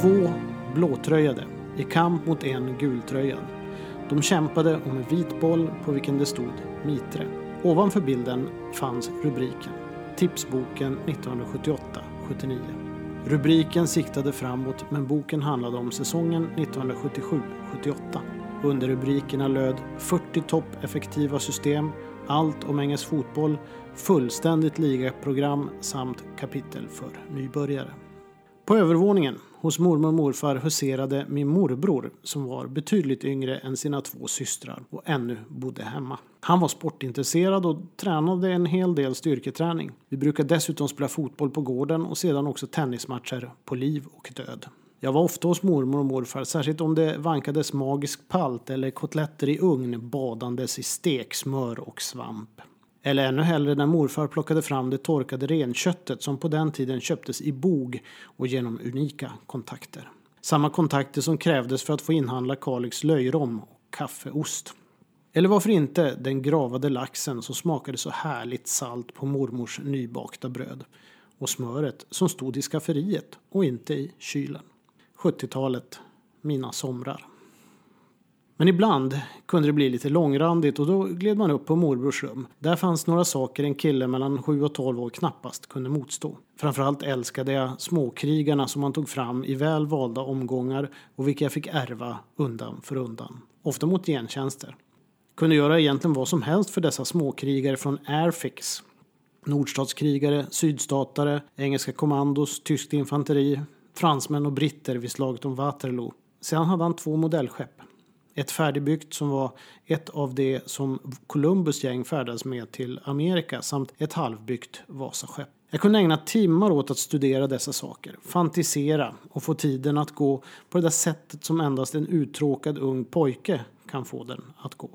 Två blåtröjade i kamp mot en gultröjad. De kämpade om en vit boll på vilken det stod Mitre. Ovanför bilden fanns rubriken Tipsboken 1978-79. Rubriken siktade framåt men boken handlade om säsongen 1977-78. Underrubrikerna löd 40 toppeffektiva system, allt om engelsk fotboll, fullständigt ligaprogram samt kapitel för nybörjare. På övervåningen hos mormor och morfar huserade min morbror som var betydligt yngre än sina två systrar och ännu bodde hemma. Han var sportintresserad och tränade en hel del styrketräning. Vi brukade dessutom spela fotboll på gården och sedan också tennismatcher på liv och död. Jag var ofta hos mormor och morfar, särskilt om det vankades magisk palt eller kotletter i ugn badandes i steksmör och svamp. Eller ännu hellre när morfar plockade fram det torkade renköttet som på den tiden köptes i bog och genom unika kontakter. Samma kontakter som krävdes för att få inhandla Kalix löjrom och kaffeost. Eller varför inte den gravade laxen som smakade så härligt salt på mormors nybakta bröd. Och smöret som stod i skafferiet och inte i kylen. 70-talet, mina somrar. Men ibland kunde det bli lite långrandigt och då gled man upp på morbrors rum. Där fanns några saker en kille mellan 7 och 12 år knappast kunde motstå. Framförallt älskade jag småkrigarna som man tog fram i väl valda omgångar och vilka jag fick ärva undan för undan. Ofta mot gentjänster. Kunde göra egentligen vad som helst för dessa småkrigare från Airfix. Nordstatskrigare, sydstatare, engelska kommandos, tyskt infanteri, fransmän och britter vid slaget om Waterloo. Sedan hade han två modellskepp. Ett färdigbyggt som var ett av det som Columbus gäng färdades med till Amerika samt ett halvbyggt Vasaskepp. Jag kunde ägna timmar åt att studera dessa saker, fantisera och få tiden att gå på det där sättet som endast en uttråkad ung pojke kan få den att gå.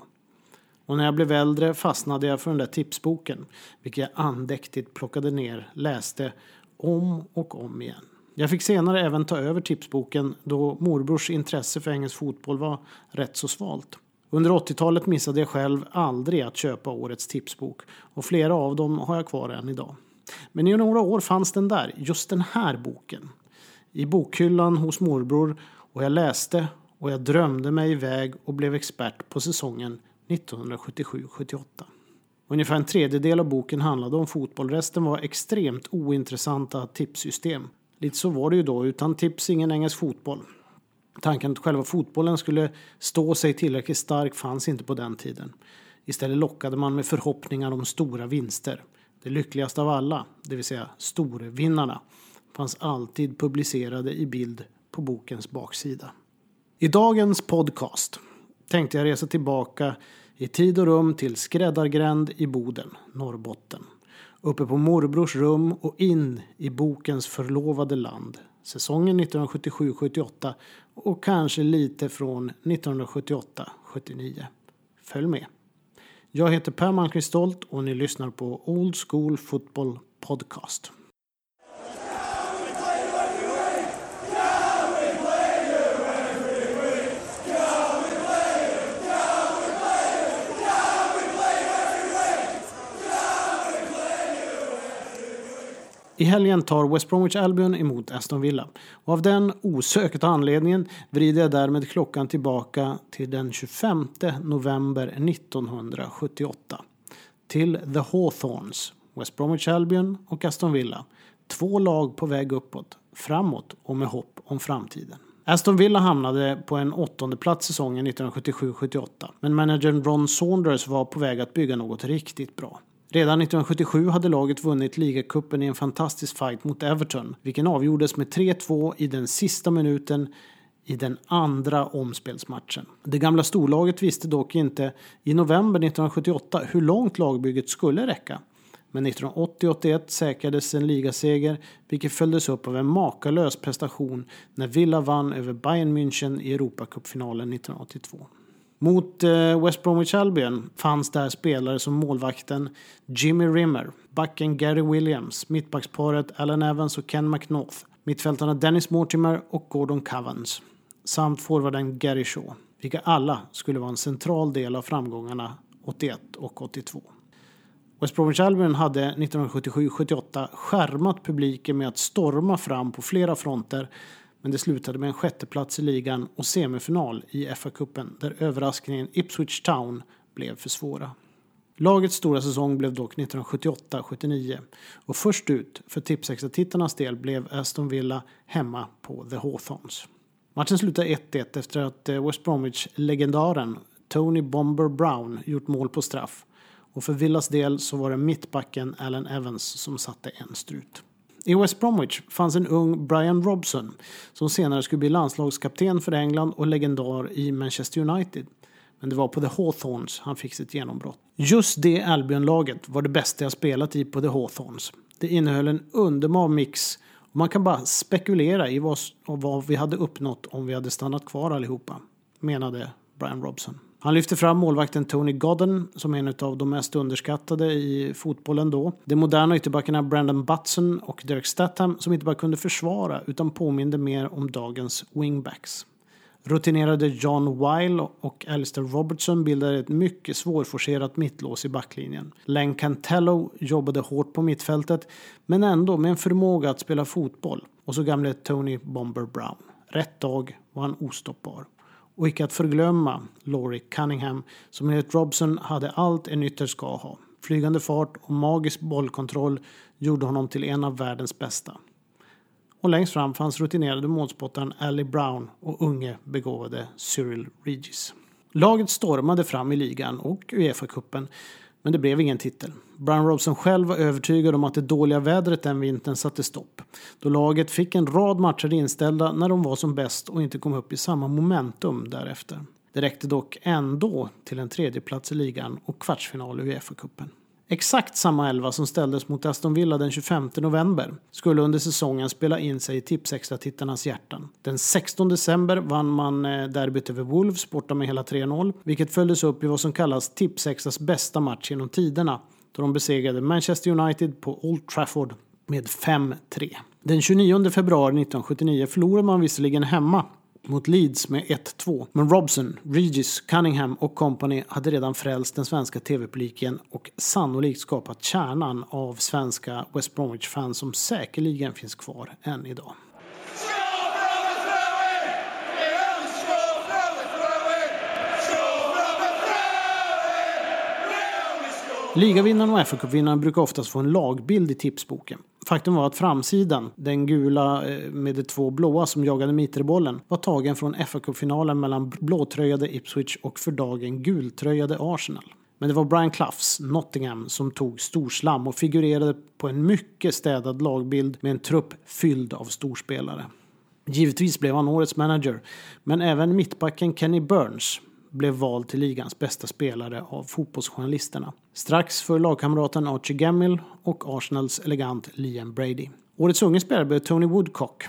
Och när jag blev äldre fastnade jag för den där tipsboken, vilken jag andäktigt plockade ner, läste om och om igen. Jag fick senare även ta över tipsboken då morbrors intresse för engelsk fotboll var rätt så svalt. Under 80-talet missade jag själv aldrig att köpa årets tipsbok och flera av dem har jag kvar än idag. Men i några år fanns den där, just den här boken. I bokhyllan hos morbror och jag läste och jag drömde mig iväg och blev expert på säsongen 1977-78. Ungefär en tredjedel av boken handlade om fotboll, resten var extremt ointressanta tipssystem. Lite så var det ju då, utan tips ingen engelsk fotboll. Tanken att själva fotbollen skulle stå sig tillräckligt stark fanns inte på den tiden. Istället lockade man med förhoppningar om stora vinster. Det lyckligaste av alla, det vill säga storvinnarna, fanns alltid publicerade i bild på bokens baksida. I dagens podcast tänkte jag resa tillbaka i tid och rum till Skräddargränd i Boden, Norrbotten uppe på morbrors rum och in i bokens förlovade land. Säsongen 1977-78 och kanske lite från 1978-79. Följ med. Jag heter Per Malmqvist Stolt och ni lyssnar på Old School Football Podcast. I helgen tar West Bromwich Albion emot Aston Villa. Och av den osökta anledningen vrider jag därmed klockan tillbaka till den 25 november 1978. Till The Hawthorns, West Bromwich Albion och Aston Villa. Två lag på väg uppåt, framåt och med hopp om framtiden. Aston Villa hamnade på en åttonde plats säsongen 1977-78 men managern Ron Saunders var på väg att bygga något riktigt bra. Redan 1977 hade laget vunnit ligacupen i en fantastisk fight mot Everton, vilken avgjordes med 3-2 i den sista minuten i den andra omspelsmatchen. Det gamla storlaget visste dock inte i november 1978 hur långt lagbygget skulle räcka. Men 1980-81 säkrades en ligaseger, vilket följdes upp av en makalös prestation när Villa vann över Bayern München i Europacupfinalen 1982. Mot eh, West Bromwich Albion fanns där spelare som målvakten Jimmy Rimmer, backen Gary Williams, mittbacksparet Alan Evans och Ken McNaught, mittfältarna Dennis Mortimer och Gordon Covens samt forwarden Gary Shaw, vilka alla skulle vara en central del av framgångarna 81 och 82. West Bromwich Albion hade 1977-78 skärmat publiken med att storma fram på flera fronter men det slutade med en sjätteplats i ligan och semifinal i FA-cupen där överraskningen Ipswich Town blev för svåra. Lagets stora säsong blev dock 1978-79 och först ut för Tipsextra-tittarnas del blev Aston Villa hemma på The Hawthorns. Matchen slutade 1-1 efter att eh, West Bromwich-legendaren Tony Bomber Brown gjort mål på straff och för Villas del så var det mittbacken Allen Evans som satte en strut. I West Bromwich fanns en ung Brian Robson som senare skulle bli landslagskapten för England och legendar i Manchester United. Men det var på The Hawthorns han fick sitt genombrott. Just det Albion-laget var det bästa jag spelat i på The Hawthorns. Det innehöll en underbar mix och man kan bara spekulera i vad, vad vi hade uppnått om vi hade stannat kvar allihopa, menade Brian Robson. Han lyfter fram målvakten Tony Godden som en av de mest underskattade i fotbollen då. De moderna ytterbackarna Brandon Butson och Derek Statham som inte bara kunde försvara utan påminde mer om dagens wingbacks. Rutinerade John Weil och Alistair Robertson bildade ett mycket svårforcerat mittlås i backlinjen. Len Cantello jobbade hårt på mittfältet men ändå med en förmåga att spela fotboll. Och så gamle Tony Bomber Brown. Rätt dag var han ostoppbar. Och icke att förglömma Laurie Cunningham som enligt Robson hade allt en ytter ska ha. Flygande fart och magisk bollkontroll gjorde honom till en av världens bästa. Och längst fram fanns rutinerade målspottaren Ally Brown och unge begåvade Cyril Regis. Laget stormade fram i ligan och Uefa-cupen men det blev ingen titel. Brian Robson själv var övertygad om att det dåliga vädret den vintern satte stopp. Då laget fick en rad matcher inställda när de var som bäst och inte kom upp i samma momentum därefter. Det räckte dock ändå till en tredjeplats i ligan och kvartsfinal i Uefa-cupen. Exakt samma elva som ställdes mot Aston Villa den 25 november skulle under säsongen spela in sig i Tipsextra-tittarnas hjärtan. Den 16 december vann man eh, derbyt över Wolves borta med hela 3-0, vilket följdes upp i vad som kallas Tipsextras bästa match genom tiderna då de besegrade Manchester United på Old Trafford med 5-3. Den 29 februari 1979 förlorade man visserligen hemma mot Leeds med 1-2. Men Robson, Regis, Cunningham och company hade redan frälst den svenska tv-publiken och sannolikt skapat kärnan av svenska West Bromwich-fans som säkerligen finns kvar än idag. Ligavinnaren och FA-cupvinnaren brukar oftast få en lagbild i tipsboken. Faktum var att framsidan, den gula eh, med de två blåa som jagade mitrebollen, var tagen från FA-cupfinalen mellan blåtröjade Ipswich och för dagen gultröjade Arsenal. Men det var Brian Cloughs Nottingham som tog storslam och figurerade på en mycket städad lagbild med en trupp fylld av storspelare. Givetvis blev han årets manager, men även mittbacken Kenny Burns blev vald till ligans bästa spelare av fotbollsjournalisterna. Strax för lagkamraten Archie Gemmill och Arsenals elegant Liam Brady. Årets unge spelare blev Tony Woodcock,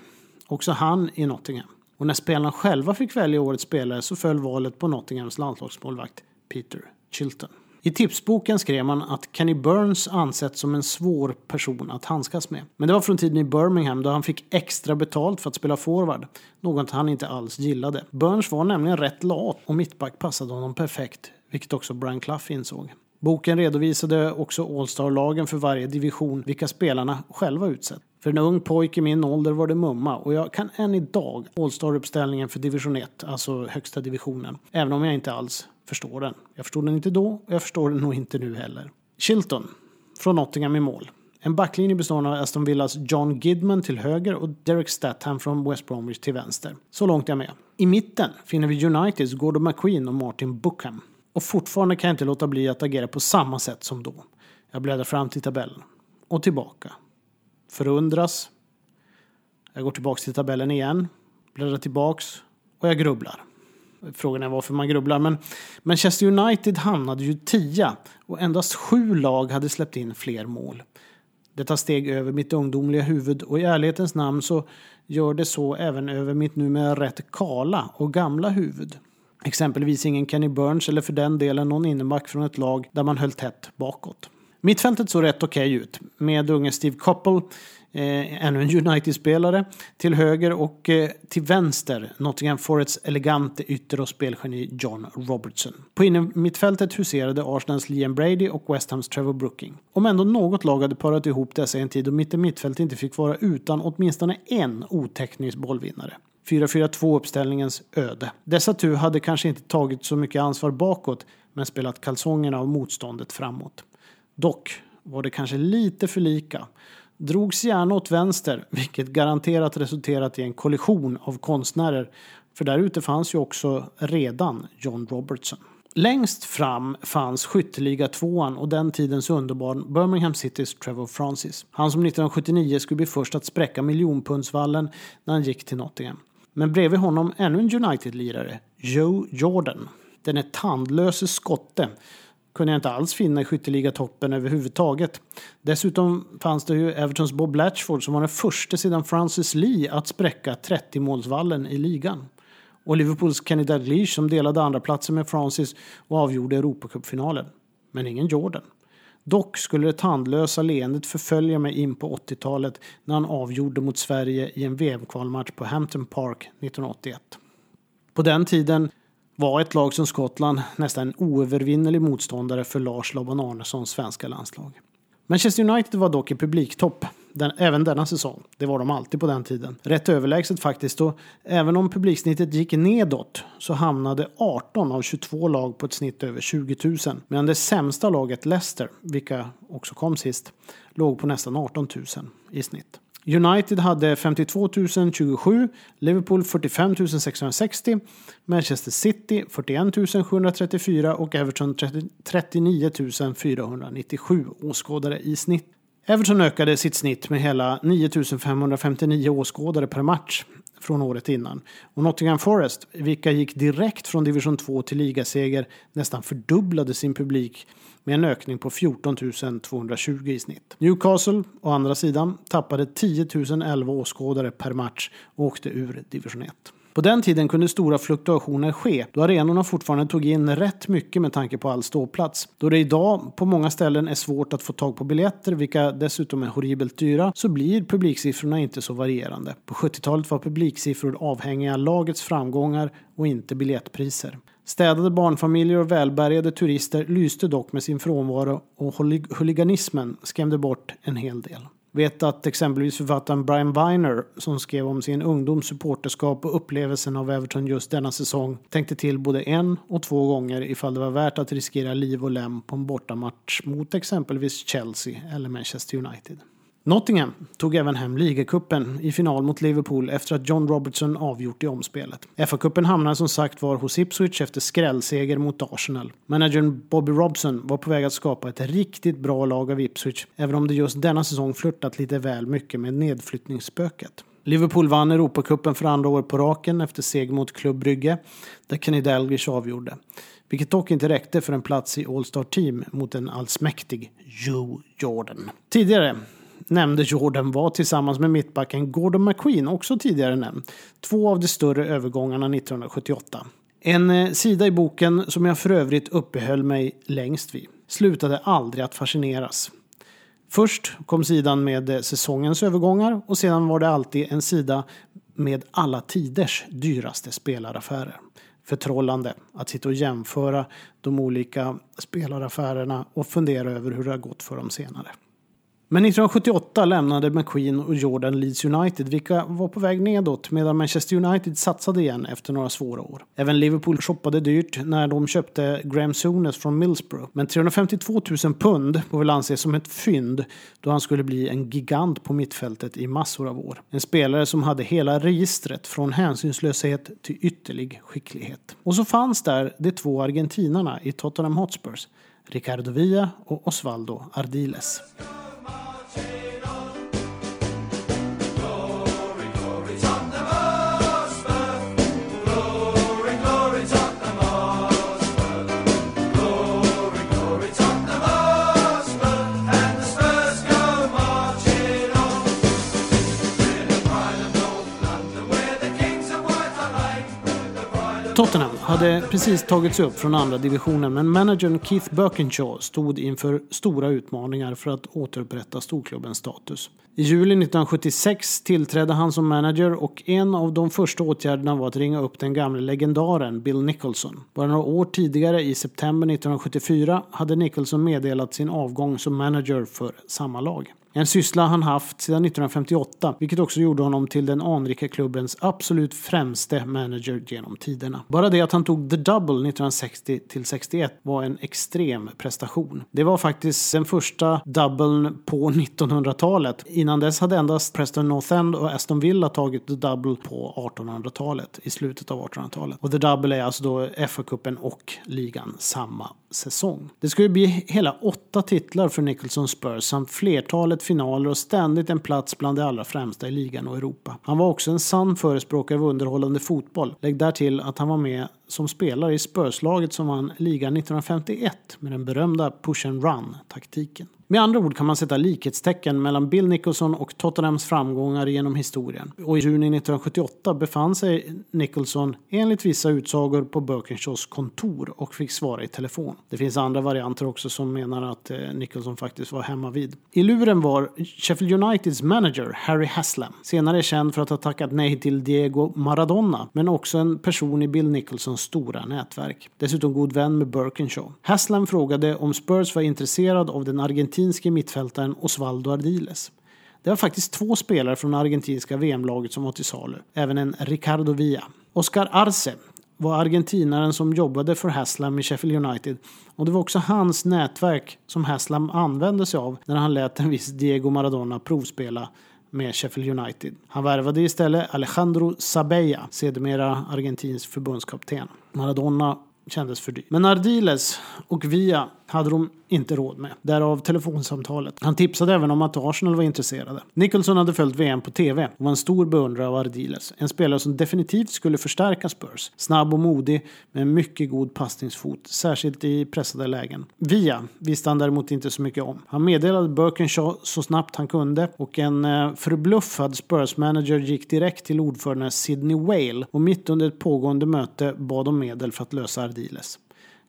också han i Nottingham. Och när spelarna själva fick välja årets spelare så föll valet på Nottinghams landslagsmålvakt Peter Chilton. I tipsboken skrev man att Kenny Burns ansetts som en svår person att handskas med. Men det var från tiden i Birmingham då han fick extra betalt för att spela forward. Något han inte alls gillade. Burns var nämligen rätt lat och mittback passade honom perfekt. Vilket också Brian Clough insåg. Boken redovisade också All-star-lagen för varje division, vilka spelarna själva utsett. För en ung pojke i min ålder var det mumma och jag kan än idag All-star-uppställningen för division 1, alltså högsta divisionen. Även om jag inte alls förstår den. Jag förstod den inte då och jag förstår den nog inte nu heller. Chilton, från Nottingham i mål. En backlinje bestående av Aston Villas John Gidman till höger och Derek Statham från West Bromwich till vänster. Så långt är jag med. I mitten finner vi Uniteds Gordon McQueen och Martin Bookham. Och fortfarande kan jag inte låta bli att agera på samma sätt som då. Jag bläddrar fram till tabellen. Och tillbaka. Förundras. Jag går tillbaks till tabellen igen. Bläddrar tillbaks. Och jag grubblar. Frågan är varför man grubblar. Men Manchester United hamnade ju tia och endast sju lag hade släppt in fler mål. Detta steg över mitt ungdomliga huvud och i ärlighetens namn så gör det så även över mitt numera rätt kala och gamla huvud. Exempelvis ingen Kenny Burns eller för den delen någon inneback från ett lag där man höll tätt bakåt. Mittfältet såg rätt okej okay ut med unge Steve Coppell, eh, ännu en United-spelare, till höger och eh, till vänster Nottingham Forests elegante ytter och spelgeni John Robertson. På innermittfältet huserade Arsenals Liam Brady och West Hams Trevor Brooking. Om ändå något lag hade parat ihop dessa i en tid då mitten mittfält inte fick vara utan åtminstone en oteknisk bollvinnare. 4-4-2 uppställningens öde. Dessa tur hade kanske inte tagit så mycket ansvar bakåt men spelat kalsongerna av motståndet framåt. Dock var det kanske lite för lika. Drogs gärna åt vänster, vilket garanterat resulterat i en kollision av konstnärer. För där ute fanns ju också redan John Robertson. Längst fram fanns skytteliga tvåan och den tidens underbarn Birmingham Citys Trevor Francis. Han som 1979 skulle bli först att spräcka miljonpundsvallen när han gick till Nottingham. Men bredvid honom ännu en United-lirare, Joe Jordan. Den är tandlöse skotte kunde jag inte alls finna i skytteligatoppen överhuvudtaget. Dessutom fanns det ju Evertons Bob Latchford som var den första sedan Francis Lee att spräcka 30-målsvallen i ligan. Och Liverpools Kenny Dalglish som delade andra platsen med Francis och avgjorde Europacupfinalen. Men ingen Jordan. Dock skulle det tandlösa leendet förfölja mig in på 80-talet när han avgjorde mot Sverige i en VM-kvalmatch på Hampton Park 1981. På den tiden var ett lag som Skottland nästan en oövervinnelig motståndare för Lars Lobban Arnessons svenska landslag. Manchester United var dock i publiktopp den, även denna säsong. Det var de alltid på den tiden. Rätt överlägset faktiskt och även om publiksnittet gick nedåt så hamnade 18 av 22 lag på ett snitt över 20 000 medan det sämsta laget Leicester, vilka också kom sist, låg på nästan 18 000 i snitt. United hade 52 027, Liverpool 45 660, Manchester City 41 734 och Everton 39 497 åskådare i snitt. Everton ökade sitt snitt med hela 9 559 åskådare per match från året innan. Och Nottingham Forest, vilka gick direkt från division 2 till ligaseger, nästan fördubblade sin publik med en ökning på 14 220 i snitt. Newcastle, å andra sidan, tappade 10 011 åskådare per match och åkte ur division 1. På den tiden kunde stora fluktuationer ske då arenorna fortfarande tog in rätt mycket med tanke på all ståplats. Då det idag på många ställen är svårt att få tag på biljetter, vilka dessutom är horribelt dyra, så blir publiksiffrorna inte så varierande. På 70-talet var publiksiffror avhängiga lagets framgångar och inte biljettpriser. Städade barnfamiljer och välbärgade turister lyste dock med sin frånvaro och huliganismen skrämde bort en hel del. Vet att exempelvis författaren Brian Viner som skrev om sin ungdoms supporterskap och upplevelsen av Everton just denna säsong tänkte till både en och två gånger ifall det var värt att riskera liv och lem på en bortamatch mot exempelvis Chelsea eller Manchester United. Nottingham tog även hem ligacupen i final mot Liverpool efter att John Robertson avgjort i omspelet. FA-cupen hamnade som sagt var hos Ipswich efter skrällseger mot Arsenal. Managern Bobby Robson var på väg att skapa ett riktigt bra lag av Ipswich, även om det just denna säsong flörtat lite väl mycket med nedflyttningsspöket. Liverpool vann Europacupen för andra året på raken efter seger mot Club Brygge, där Kenny Dalglish avgjorde. Vilket dock inte räckte för en plats i All-Star Team mot en allsmäktig Joe Jordan. Tidigare nämnde Jordan var tillsammans med mittbacken Gordon McQueen, också tidigare nämnd, två av de större övergångarna 1978. En eh, sida i boken som jag för övrigt uppehöll mig längst vid slutade aldrig att fascineras. Först kom sidan med eh, säsongens övergångar och sedan var det alltid en sida med alla tiders dyraste spelaraffärer. Förtrollande att sitta och jämföra de olika spelaraffärerna och fundera över hur det har gått för dem senare. Men 1978 lämnade McQueen och Jordan Leeds United, vilka var på väg nedåt medan Manchester United satsade igen efter några svåra år. Även Liverpool shoppade dyrt när de köpte Graham Souness från Millsborough. Men 352 000 pund får väl anses som ett fynd då han skulle bli en gigant på mittfältet i massor av år. En spelare som hade hela registret från hänsynslöshet till ytterlig skicklighet. Och så fanns där de två argentinarna i Tottenham Hotspurs, Ricardo Villa och Osvaldo Ardiles. Hade precis tagits upp från andra divisionen men managern Keith Birkinshaw stod inför stora utmaningar för att återupprätta storklubbens status. I juli 1976 tillträdde han som manager och en av de första åtgärderna var att ringa upp den gamle legendaren Bill Nicholson. Bara några år tidigare, i september 1974, hade Nicholson meddelat sin avgång som manager för samma lag. En syssla han haft sedan 1958, vilket också gjorde honom till den anrika klubbens absolut främste manager genom tiderna. Bara det att han tog the double 1960 till 61 var en extrem prestation. Det var faktiskt den första doublen på 1900-talet. Innan dess hade endast Preston North End och Aston Villa tagit the double på 1800-talet, i slutet av 1800-talet. Och the double är alltså då FA-cupen och ligan samma säsong. Det skulle bli hela åtta titlar för Nicholson Spurs samt flertalet finaler och ständigt en plats bland de allra främsta i ligan och Europa. Han var också en sann förespråkare av underhållande fotboll. Lägg därtill att han var med som spelare i Spurslaget som vann ligan 1951 med den berömda push and run-taktiken. Med andra ord kan man sätta likhetstecken mellan Bill Nicholson och Tottenhams framgångar genom historien. Och i juni 1978 befann sig Nicholson enligt vissa utsagor på Birkinshaws kontor och fick svara i telefon. Det finns andra varianter också som menar att eh, Nicholson faktiskt var hemma vid. I luren var Sheffield Uniteds manager Harry Haslam, senare känd för att ha tackat nej till Diego Maradona, men också en person i Bill Nicholsons stora nätverk. Dessutom god vän med Birkinshaw. Haslam frågade om Spurs var intresserad av den argentinske mittfältaren Osvaldo Ardiles. Det var faktiskt två spelare från argentinska VM-laget som var till salu. Även en Ricardo Villa. Oscar Arce var argentinaren som jobbade för Haslam i Sheffield United och det var också hans nätverk som Haslam använde sig av när han lät en viss Diego Maradona provspela med Sheffield United. Han värvade istället Alejandro Sabella, sedermera argentinsk förbundskapten. Maradona kändes för dyr. Men Ardiles och Via hade de inte råd med. Därav telefonsamtalet. Han tipsade även om att Arsenal var intresserade. Nicholson hade följt VM på TV och var en stor beundrare av Ardiles. En spelare som definitivt skulle förstärka Spurs. Snabb och modig med en mycket god passningsfot, särskilt i pressade lägen. Via visste han däremot inte så mycket om. Han meddelade Birkinshaw så snabbt han kunde och en eh, förbluffad Spurs-manager gick direkt till ordförande Sidney Whale och mitt under ett pågående möte bad om medel för att lösa Ardiles.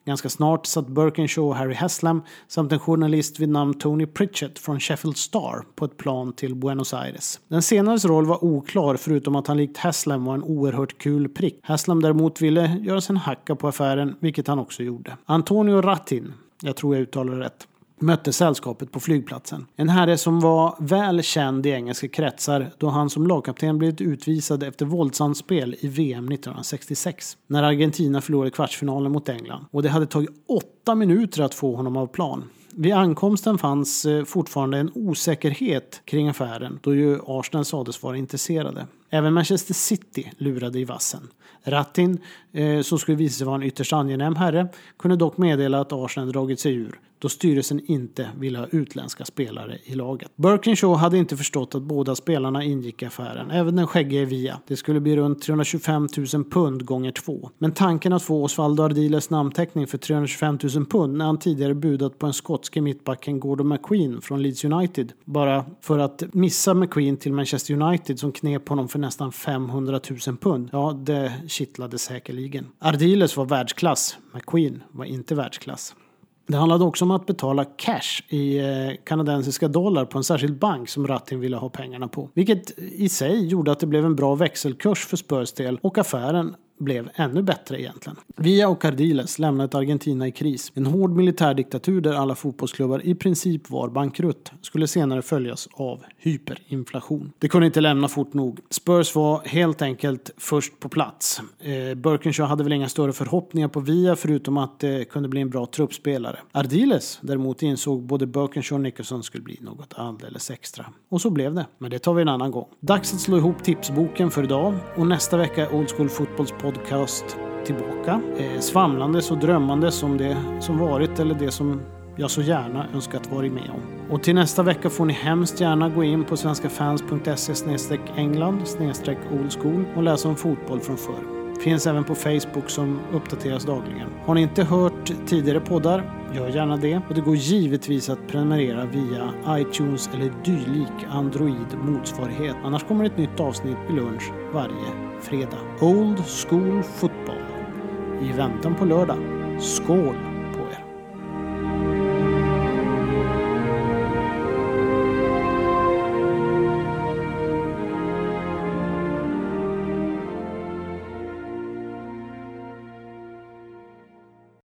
Ganska snart satt Birkinshaw och Harry Haslam samt en journalist vid namn Tony Pritchett från Sheffield Star på ett plan till Buenos Aires. Den senares roll var oklar förutom att han likt Haslam var en oerhört kul prick. Haslam däremot ville göra sig en hacka på affären, vilket han också gjorde. Antonio Rattin, jag tror jag uttalar det rätt, mötte sällskapet på flygplatsen. En herre som var väl känd i engelska kretsar då han som lagkapten blivit utvisad efter våldsanspel i VM 1966. När Argentina förlorade kvartsfinalen mot England. Och det hade tagit åtta minuter att få honom av plan. Vid ankomsten fanns eh, fortfarande en osäkerhet kring affären då ju Arsenal sades vara intresserade. Även Manchester City lurade i vassen. Rattin, eh, som skulle visa sig vara en ytterst angenäm herre, kunde dock meddela att Arsenal dragit sig ur då styrelsen inte ville ha utländska spelare i laget. Birkinshaw hade inte förstått att båda spelarna ingick i affären, även den skäggige Via. Det skulle bli runt 325 000 pund gånger två. Men tanken att få Osvaldo Ardiles namnteckning för 325 000 pund när han tidigare budat på en skotske mittbacken Gordon McQueen från Leeds United, bara för att missa McQueen till Manchester United som knep honom för nästan 500 000 pund, ja, det kittlade säkerligen. Ardiles var världsklass, McQueen var inte världsklass. Det handlade också om att betala cash i eh, kanadensiska dollar på en särskild bank som Rattin ville ha pengarna på. Vilket i sig gjorde att det blev en bra växelkurs för Spurs del och affären blev ännu bättre egentligen. Via och Cardiles lämnade Argentina i kris. En hård militärdiktatur där alla fotbollsklubbar i princip var bankrutt skulle senare följas av hyperinflation. Det kunde inte lämna fort nog. Spurs var helt enkelt först på plats. Eh, Birkinshaw hade väl inga större förhoppningar på Via förutom att det kunde bli en bra truppspelare. Ardiles däremot insåg både Birkinshaw och Nicholson skulle bli något alldeles extra. Och så blev det. Men det tar vi en annan gång. Dags att slå ihop tipsboken för idag och nästa vecka är Old School Fotbolls podcast tillbaka. Eh, svamlandes och drömmandes om det som varit eller det som jag så gärna önskat vara med om. Och till nästa vecka får ni hemskt gärna gå in på svenskafans.se england oldschool och läsa om fotboll från förr. Finns även på Facebook som uppdateras dagligen. Har ni inte hört tidigare poddar, gör gärna det. Och det går givetvis att prenumerera via iTunes eller dylik Android motsvarighet. Annars kommer ett nytt avsnitt vid lunch varje fredag. Old School Football. i väntan på lördag. Skål!